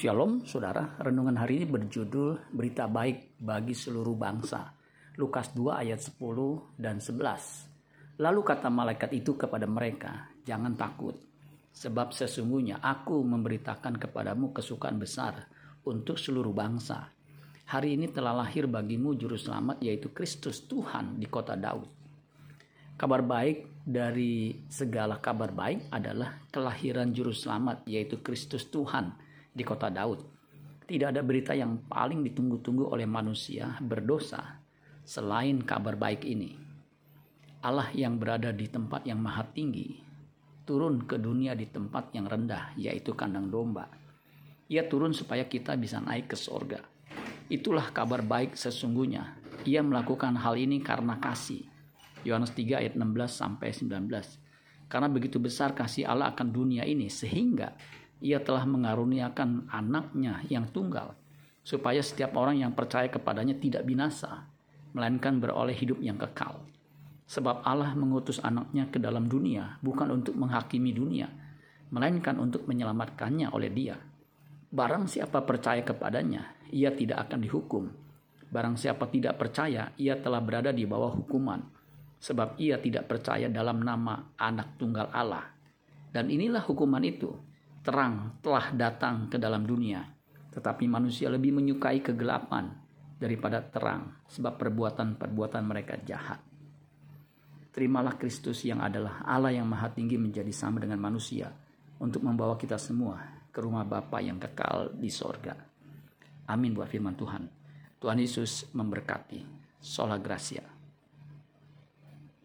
Shalom saudara, renungan hari ini berjudul Berita Baik bagi seluruh bangsa. Lukas 2 ayat 10 dan 11. Lalu kata malaikat itu kepada mereka, jangan takut. Sebab sesungguhnya aku memberitakan kepadamu kesukaan besar untuk seluruh bangsa. Hari ini telah lahir bagimu juru selamat yaitu Kristus Tuhan di kota Daud. Kabar baik dari segala kabar baik adalah kelahiran juru selamat yaitu Kristus Tuhan di kota Daud. Tidak ada berita yang paling ditunggu-tunggu oleh manusia berdosa selain kabar baik ini. Allah yang berada di tempat yang maha tinggi turun ke dunia di tempat yang rendah yaitu kandang domba. Ia turun supaya kita bisa naik ke sorga. Itulah kabar baik sesungguhnya. Ia melakukan hal ini karena kasih. Yohanes 3 ayat 16 sampai 19. Karena begitu besar kasih Allah akan dunia ini sehingga ia telah mengaruniakan anaknya yang tunggal, supaya setiap orang yang percaya kepadanya tidak binasa, melainkan beroleh hidup yang kekal. Sebab Allah mengutus anaknya ke dalam dunia bukan untuk menghakimi dunia, melainkan untuk menyelamatkannya oleh dia. Barang siapa percaya kepadanya, ia tidak akan dihukum. Barang siapa tidak percaya, ia telah berada di bawah hukuman, sebab ia tidak percaya dalam nama anak tunggal Allah. Dan inilah hukuman itu, terang telah datang ke dalam dunia, tetapi manusia lebih menyukai kegelapan daripada terang, sebab perbuatan-perbuatan mereka jahat. Terimalah Kristus yang adalah Allah yang maha tinggi menjadi sama dengan manusia untuk membawa kita semua ke rumah Bapa yang kekal di sorga. Amin buat firman Tuhan. Tuhan Yesus memberkati. Sola Gracia.